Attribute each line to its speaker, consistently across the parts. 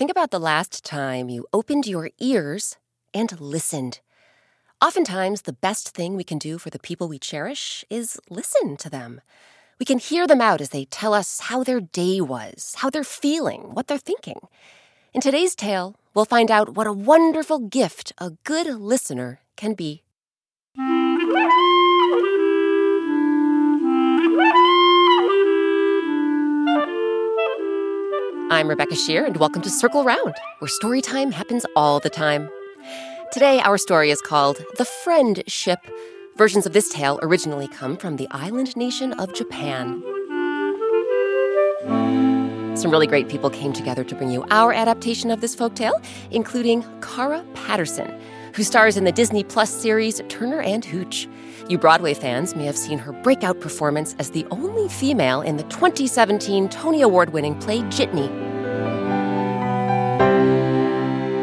Speaker 1: Think about the last time you opened your ears and listened. Oftentimes, the best thing we can do for the people we cherish is listen to them. We can hear them out as they tell us how their day was, how they're feeling, what they're thinking. In today's tale, we'll find out what a wonderful gift a good listener can be. I'm Rebecca Sheir, and welcome to Circle Round, where story time happens all the time. Today, our story is called The Friendship. Versions of this tale originally come from the island nation of Japan. Some really great people came together to bring you our adaptation of this folktale, including Carra Patterson, who stars in the Disney Plus series Turner and Hooch. You Broadway fans may have seen her breakout performance as the only female in the 2017 Tony Award winning play Jitney.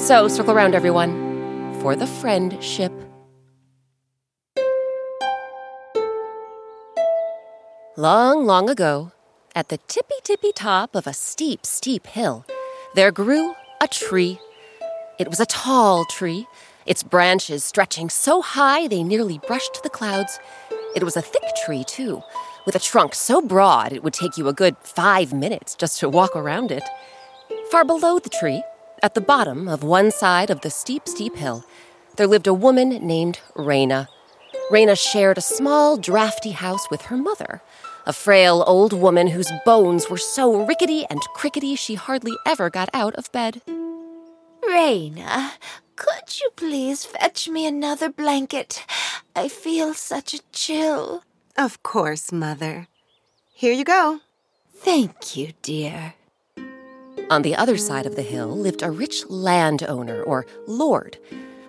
Speaker 1: So, circle around, everyone, for the friendship. Long, long ago, at the tippy tippy top of a steep, steep hill, there grew a tree. It was a tall tree, its branches stretching so high they nearly brushed the clouds. It was a thick tree, too, with a trunk so broad it would take you a good five minutes just to walk around it. Far below the tree, at the bottom of one side of the steep, steep hill, there lived a woman named Raina. Raina shared a small, drafty house with her mother, a frail old woman whose bones were so rickety and crickety she hardly ever got out of bed.
Speaker 2: Raina, could you please fetch me another blanket? I feel such a chill.
Speaker 3: Of course, Mother. Here you go.
Speaker 2: Thank you, dear.
Speaker 1: On the other side of the hill lived a rich landowner, or lord.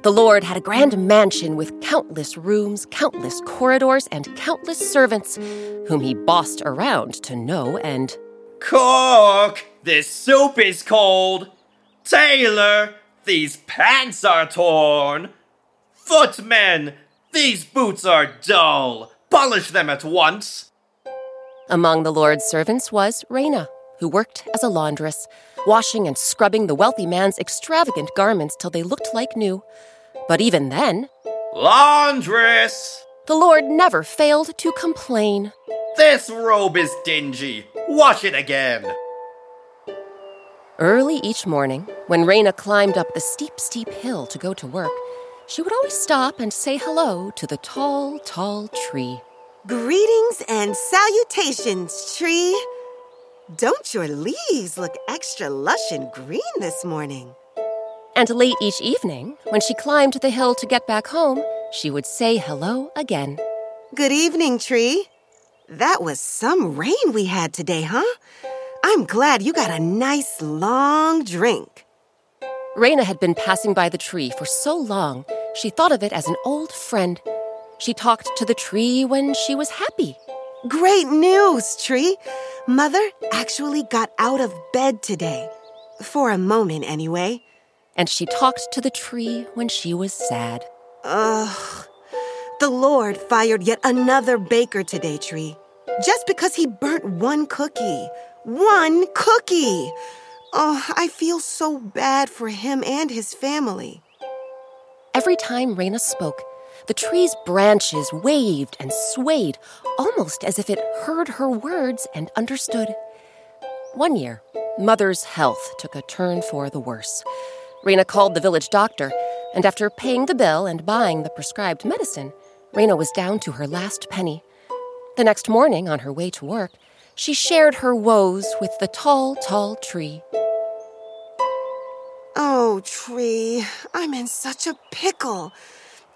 Speaker 1: The lord had a grand mansion with countless rooms, countless corridors, and countless servants, whom he bossed around to no end.
Speaker 4: Cook! This soup is cold! Tailor! These pants are torn! Footmen! These boots are dull! Polish them at once!
Speaker 1: Among the lord's servants was Raina, who worked as a laundress, washing and scrubbing the wealthy man's extravagant garments till they looked like new. But even then,
Speaker 4: Laundress!
Speaker 1: the lord never failed to complain.
Speaker 4: This robe is dingy. Wash it again.
Speaker 1: Early each morning, when Raina climbed up the steep, steep hill to go to work, she would always stop and say hello to the tall, tall tree.
Speaker 3: Greetings and salutations, tree. Don't your leaves look extra lush and green this morning?
Speaker 1: And late each evening, when she climbed the hill to get back home, she would say hello again.
Speaker 3: Good evening, tree. That was some rain we had today, huh? I'm glad you got a nice long drink.
Speaker 1: Raina had been passing by the tree for so long, she thought of it as an old friend. She talked to the tree when she was happy.
Speaker 3: Great news, Tree. Mother actually got out of bed today. For a moment, anyway.
Speaker 1: And she talked to the tree when she was sad.
Speaker 3: Ugh. The Lord fired yet another baker today, Tree. Just because he burnt one cookie. One cookie! Oh, I feel so bad for him and his family.
Speaker 1: Every time Raina spoke, the tree's branches waved and swayed, almost as if it heard her words and understood. One year, Mother's health took a turn for the worse. Raina called the village doctor, and after paying the bill and buying the prescribed medicine, Raina was down to her last penny. The next morning, on her way to work, she shared her woes with the tall, tall tree.
Speaker 3: Oh, Tree, I'm in such a pickle.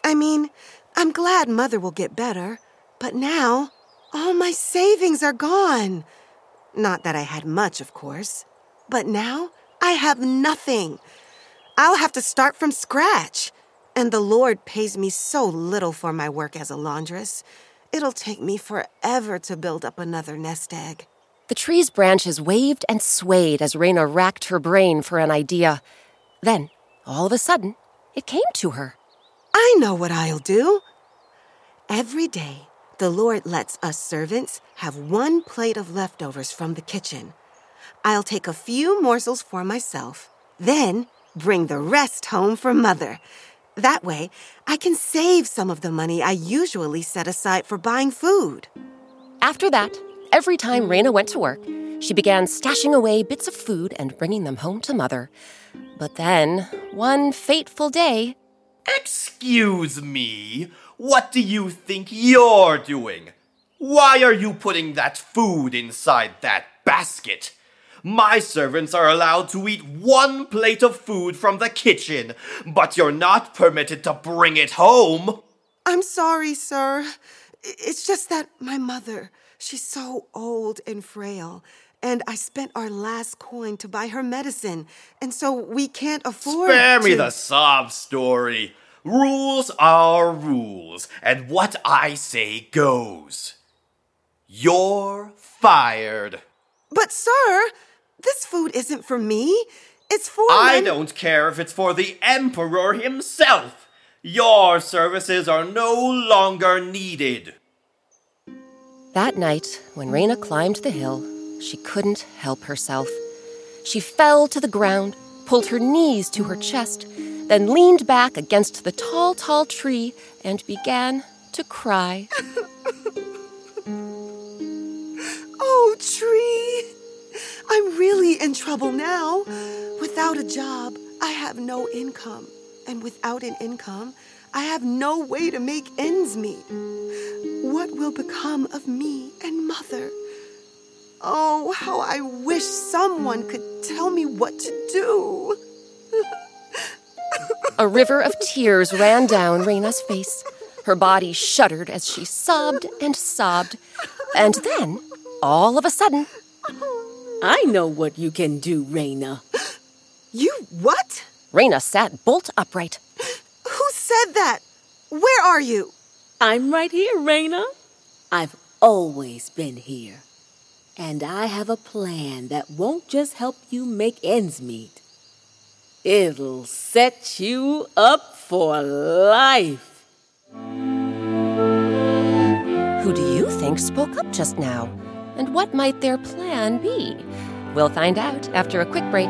Speaker 3: I mean, I'm glad Mother will get better, but now all my savings are gone. Not that I had much, of course, but now I have nothing. I'll have to start from scratch. And the Lord pays me so little for my work as a laundress. It'll take me forever to build up another nest egg.
Speaker 1: The tree's branches waved and swayed as Raina racked her brain for an idea. Then, all of a sudden, it came to her.
Speaker 3: I know what I'll do. Every day, the Lord lets us servants have one plate of leftovers from the kitchen. I'll take a few morsels for myself, then bring the rest home for Mother. That way, I can save some of the money I usually set aside for buying food.
Speaker 1: After that, every time Raina went to work, she began stashing away bits of food and bringing them home to Mother. But then, one fateful day,
Speaker 4: Excuse me, what do you think you're doing? Why are you putting that food inside that basket? My servants are allowed to eat one plate of food from the kitchen, but you're not permitted to bring it home.
Speaker 3: I'm sorry, sir. It's just that my mother, she's so old and frail, and I spent our last coin to buy her medicine, and so we can't afford
Speaker 4: Spare me
Speaker 3: to-
Speaker 4: the sob story. Rules are rules, and what I say goes. You're fired.
Speaker 3: But sir, this food isn't for me. It's for
Speaker 4: I
Speaker 3: men-
Speaker 4: don't care if it's for the Emperor himself. Your services are no longer needed.
Speaker 1: that night, when Raina climbed the hill, she couldn't help herself. She fell to the ground, pulled her knees to her chest, then leaned back against the tall, tall tree and began to cry.
Speaker 3: Oh, tree. I'm really in trouble now. Without a job, I have no income. And without an income, I have no way to make ends meet. What will become of me and mother? Oh, how I wish someone could tell me what to do.
Speaker 1: A river of tears ran down Raina's face. Her body shuddered as she sobbed and sobbed. And then, all of a sudden,
Speaker 5: I know what you can do, Raina.
Speaker 3: You what?
Speaker 1: Raina sat bolt upright.
Speaker 3: Who said that? Where are you?
Speaker 5: I'm right here, Raina. I've always been here. And I have a plan that won't just help you make ends meet. It'll set you up for life.
Speaker 1: Who do you think spoke up just now? And what might their plan be? We'll find out after a quick break.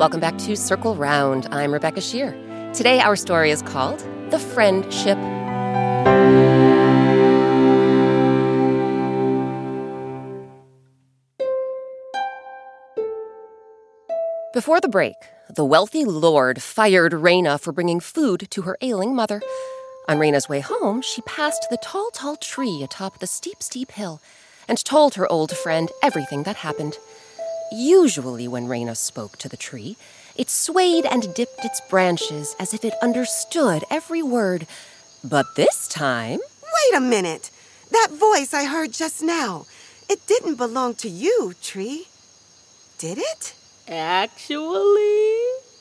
Speaker 1: Welcome back to Circle Round. I'm Rebecca Sheir. Today, our story is called The Friendship. Before the break, the wealthy lord fired Raina for bringing food to her ailing mother. On Raina's way home, she passed the tall, tall tree atop the steep, steep hill and told her old friend everything that happened. Usually, when Raina spoke to the tree, It swayed and dipped its branches as if it understood every word. But this time,
Speaker 3: Wait a minute. That voice I heard just now, it didn't belong to you, Tree. Did it?
Speaker 5: Actually,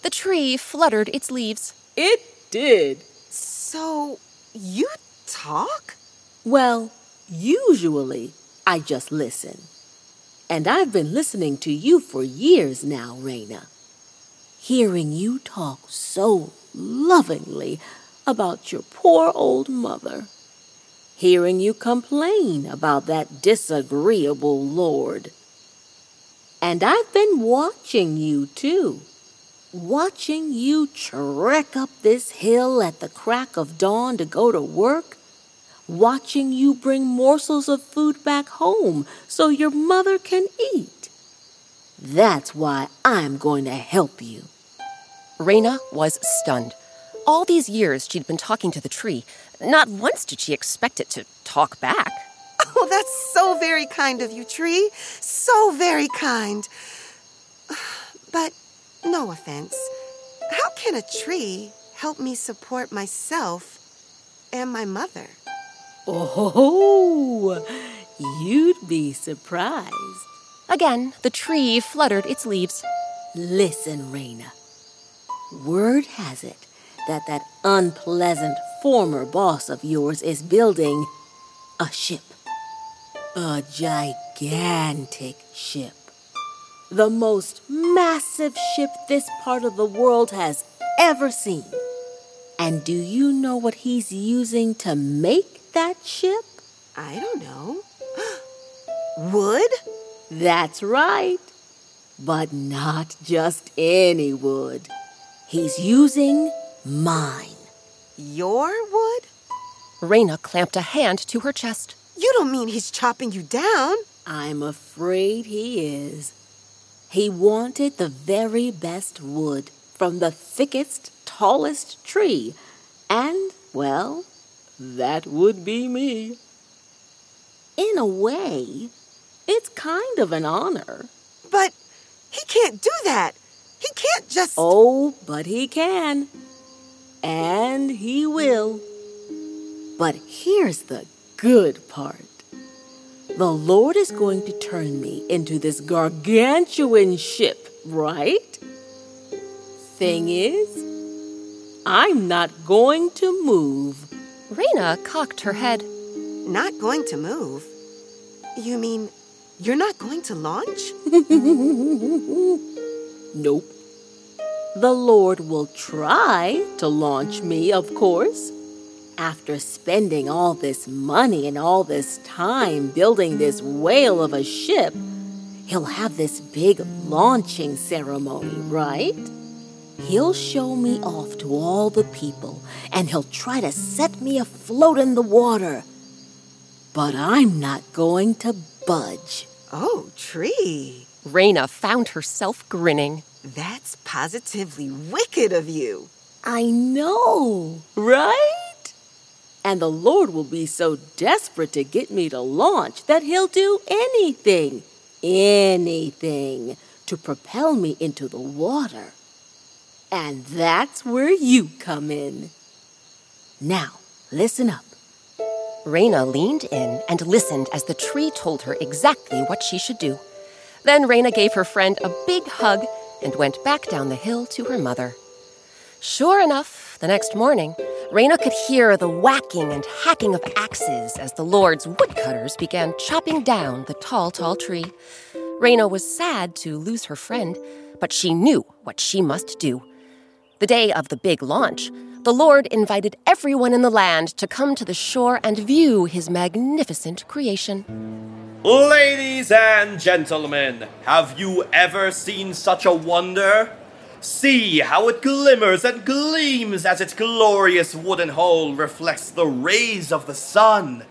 Speaker 1: the tree fluttered its leaves.
Speaker 5: it did.
Speaker 3: So, you talk?
Speaker 5: Well, usually I just listen. And I've been listening to you for years now, Raina. Hearing you talk so lovingly about your poor old mother. Hearing you complain about that disagreeable lord. And I've been watching you too. Watching you trek up this hill at the crack of dawn to go to work watching you bring morsels of food back home so your mother can eat. That's why I'm going to help you.
Speaker 1: Raina was stunned. All these years she'd been talking to the tree. Not once did she expect it to talk back.
Speaker 3: Oh, that's so very kind of you, Tree. So very kind. But no offense. How can a tree help me support myself and my mother?
Speaker 5: Oh, you'd be surprised.
Speaker 1: Again, the tree fluttered its leaves.
Speaker 5: Listen, Raina. Word has it that that unpleasant former boss of yours is building a ship. A gigantic ship. The most massive ship this part of the world has ever seen. And do you know what he's using to make that ship?
Speaker 3: I don't know. Wood?
Speaker 5: That's right. But not just any wood. He's using mine.
Speaker 3: Your wood?
Speaker 1: Raina clamped a hand to her chest.
Speaker 3: You don't mean he's chopping you down?
Speaker 5: I'm afraid he is. He wanted the very best wood from the thickest, tallest tree. And, well, that would be me. In a way, it's kind of an honor.
Speaker 3: But he can't do that. He can't just.
Speaker 5: Oh, but he can. And he will. But here's the good part the Lord is going to turn me into this gargantuan ship, right? Thing is, I'm not going to move.
Speaker 1: Raina cocked her head.
Speaker 3: Not going to move. You mean you're not going to launch?
Speaker 5: Nope. The Lord will try to launch me, of course. After spending all this money and all this time building this whale of a ship, he'll have this big launching ceremony, right? He'll show me off to all the people and he'll try to set me afloat in the water. But I'm not going to budge.
Speaker 3: Oh, Tree.
Speaker 1: Raina found herself grinning.
Speaker 3: That's positively wicked of you.
Speaker 5: I know, right? And the Lord will be so desperate to get me to launch that he'll do anything, anything to propel me into the water. And that's where you come in. Now, listen up.
Speaker 1: Raina leaned in and listened as the tree told her exactly what she should do. Then Raina gave her friend a big hug and went back down the hill to her mother. Sure enough, the next morning, Raina could hear the whacking and hacking of axes as the Lord's woodcutters began chopping down the tall, tall tree. Raina was sad to lose her friend, but she knew what she must do. The day of the big launch, the Lord invited everyone in the land to come to the shore and view his magnificent creation.
Speaker 4: Ladies and gentlemen, have you ever seen such a wonder? See how it glimmers and gleams as its glorious wooden hull reflects the rays of the sun.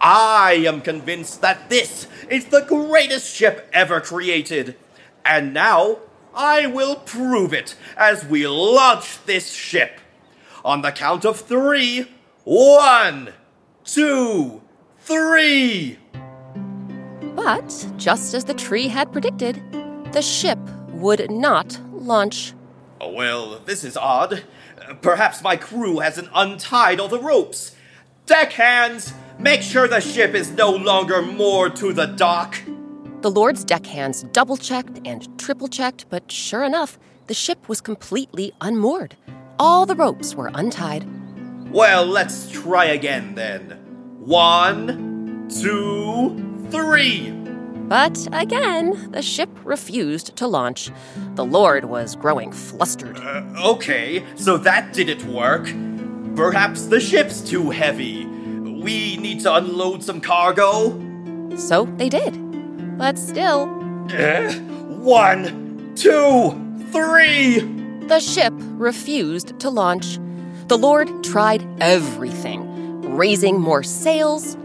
Speaker 4: I am convinced that this is the greatest ship ever created. And now I will prove it as we launch this ship. On the count of three, one, two, three.
Speaker 1: But, just as the tree had predicted, the ship would not launch.
Speaker 4: Oh, well, this is odd. Perhaps my crew hasn't untied all the ropes. Deckhands, make sure the ship is no longer moored to the dock.
Speaker 1: The Lord's deckhands double checked and triple checked, but sure enough, the ship was completely unmoored. All the ropes were untied.
Speaker 4: Well, let's try again then. One, two, three.
Speaker 1: But again, the ship refused to launch. The Lord was growing flustered.
Speaker 4: Uh, okay, so that didn't work. Perhaps the ship's too heavy. We need to unload some cargo.
Speaker 1: So they did. But still,
Speaker 4: Uh, one, two, three.
Speaker 1: the ship refused to launch. The Lord tried everything raising more sails,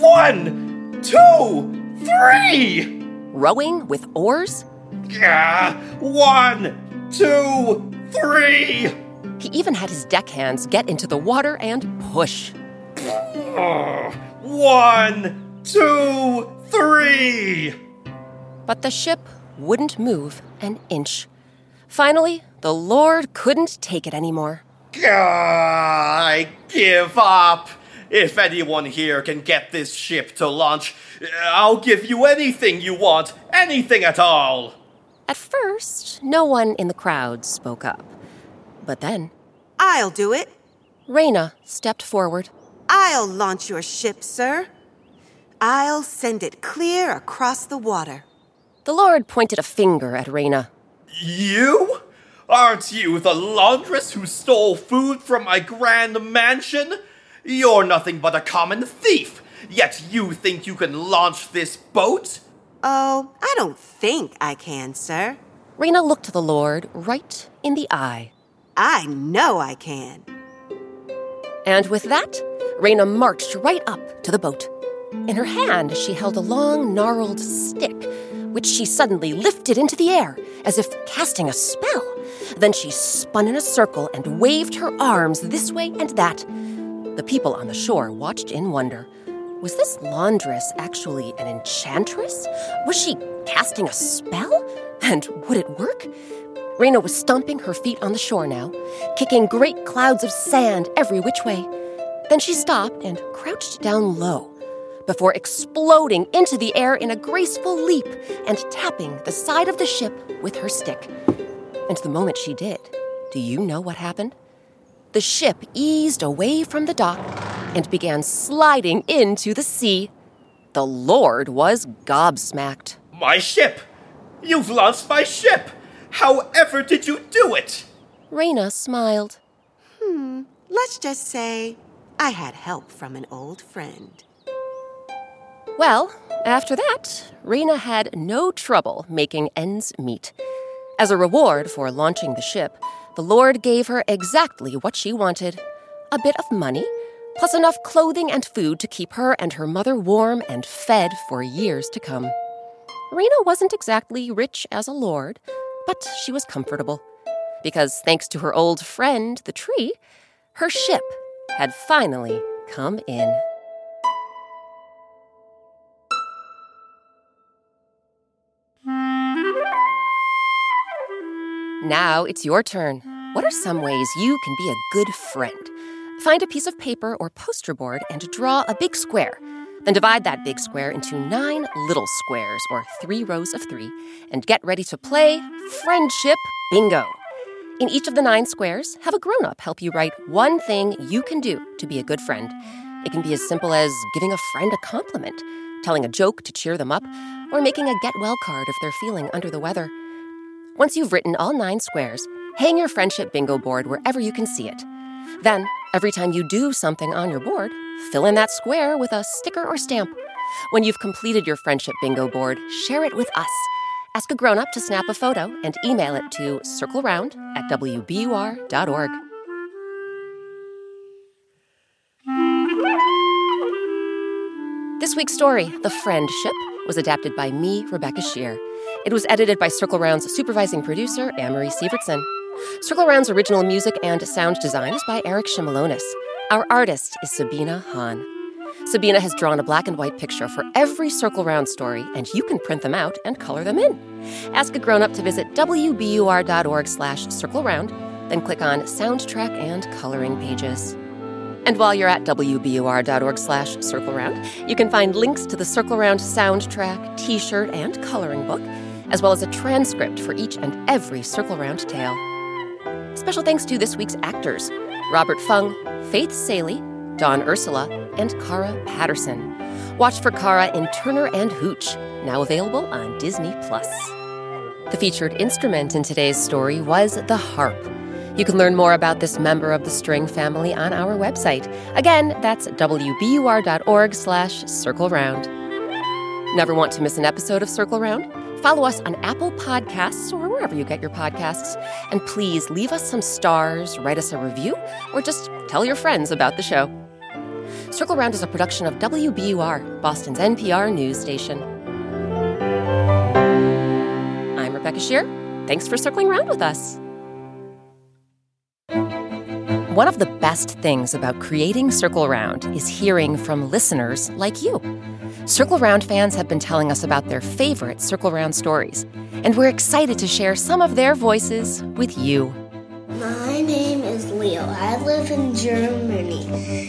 Speaker 4: One, two, three.
Speaker 1: rowing with oars.
Speaker 4: Ah, one, two, three.
Speaker 1: He even had his deckhands get into the water and push.
Speaker 4: Oh, one, two, three.
Speaker 1: But the ship wouldn't move an inch. Finally, the Lord couldn't take it anymore.
Speaker 4: I give up. If anyone here can get this ship to launch, I'll give you anything you want, anything at all.
Speaker 1: At first, no one in the crowd spoke up. But then,
Speaker 3: I'll do it.
Speaker 1: Raina stepped forward.
Speaker 3: I'll launch your ship, sir. I'll send it clear across the water.
Speaker 1: The Lord pointed a finger at Raina.
Speaker 4: You? Aren't you the laundress who stole food from my grand mansion? You're nothing but a common thief, yet you think you can launch this boat?
Speaker 3: Oh, I don't think I can, sir.
Speaker 1: Raina looked the Lord right in the eye.
Speaker 3: I know I can.
Speaker 1: And with that, Raina marched right up to the boat. In her hand, she held a long, gnarled stick, which she suddenly lifted into the air as if casting a spell. Then she spun in a circle and waved her arms this way and that. The people on the shore watched in wonder. Was this laundress actually an enchantress? Was she casting a spell? And would it work? Raina was stomping her feet on the shore now, kicking great clouds of sand every which way. Then she stopped and crouched down low before exploding into the air in a graceful leap and tapping the side of the ship with her stick. And the moment she did, do you know what happened? The ship eased away from the dock and began sliding into the sea. The Lord was gobsmacked.
Speaker 4: My ship! You've lost my ship! However did you do it?
Speaker 1: Raina smiled.
Speaker 3: Hmm, let's just say I had help from an old friend.
Speaker 1: Well, after that, Raina had no trouble making ends meet. As a reward for launching the ship, the Lord gave her exactly what she wanted a bit of money, plus enough clothing and food to keep her and her mother warm and fed for years to come. Raina wasn't exactly rich as a lord, but she was comfortable. Because thanks to her old friend, the tree, her ship had finally come in. Now it's your turn. What are some ways you can be a good friend? Find a piece of paper or poster board and draw a big square. Then divide that big square into nine little squares, or three rows of three, and get ready to play Friendship Bingo. In each of the nine squares, have a grown up help you write one thing you can do to be a good friend. It can be as simple as giving a friend a compliment, telling a joke to cheer them up, or making a get well card if they're feeling under the weather. Once you've written all nine squares, hang your friendship bingo board wherever you can see it. Then, every time you do something on your board, fill in that square with a sticker or stamp. When you've completed your friendship bingo board, share it with us. Ask a grown up to snap a photo and email it to circleround at wbur.org. This week's story, The Friendship, was adapted by me, Rebecca Sheir. It was edited by Circle Round's supervising producer, Amory Sievertson. Circle Round's original music and sound design is by Eric Shimelonis. Our artist is Sabina Hahn. Sabina has drawn a black and white picture for every Circle Round story, and you can print them out and color them in. Ask a grown-up to visit wbur.org slash circle round, then click on Soundtrack and Coloring Pages. And while you're at wbur.org slash circle round, you can find links to the Circle Round soundtrack, t-shirt, and coloring book, as well as a transcript for each and every Circle Round tale. Special thanks to this week's actors, Robert Fung, Faith Saley, Don Ursula, and Carra Patterson. Watch for Carra in Turner and Hooch, now available on Disney Plus. The featured instrument in today's story was the harp. You can learn more about this member of the string family on our website. Again, that's wbur.org slash circle round. Never want to miss an episode of Circle Round? Follow us on Apple Podcasts or wherever you get your podcasts. And please leave us some stars, write us a review, or just tell your friends about the show. Circle Round is a production of WBUR, Boston's NPR news station. I'm Rebecca Sheir. Thanks for circling around with us. One of the best things about creating Circle Round is hearing from listeners like you. Circle Round fans have been telling us about their favorite Circle Round stories, and we're excited to share some of their voices with you.
Speaker 6: My name is Leo. I live in Germany,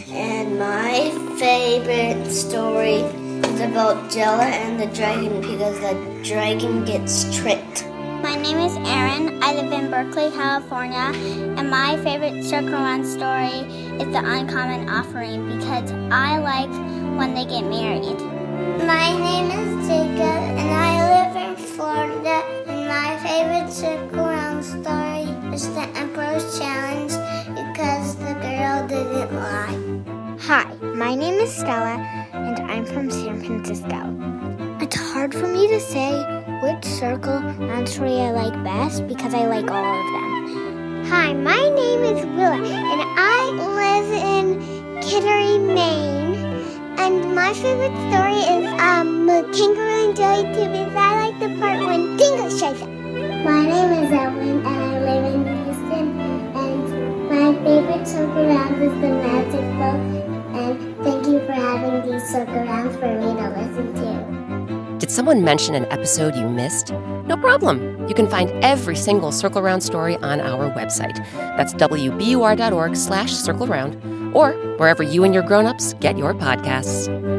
Speaker 6: and my favorite story is about Jella and the dragon because the dragon gets tricked.
Speaker 7: My name is Erin. I live in Berkeley, California, and my favorite circle round story is the Uncommon Offering because I like when they get married.
Speaker 8: My name is Jacob, and I live in Florida, and my favorite circle round story is the Emperor's Challenge because the girl didn't lie.
Speaker 9: Hi, my name is Stella, and I'm from San Francisco. It's hard for me to say which circle round story I like best because I like all of them.
Speaker 8: Hi, my name is Willa, and I live in. And my favorite story is um, Kangaroo and Jelly Tube because I like the part when Dingo shows up.
Speaker 10: My name is Ellen, and I live in Houston. And my favorite circle round is the Magic Book. And thank you for having these circle rounds for me to listen to.
Speaker 1: Did someone mention an episode you missed? No problem. You can find every single Circle Round story on our website. That's wbur.org slash circle round or wherever you and your grown-ups get your podcasts.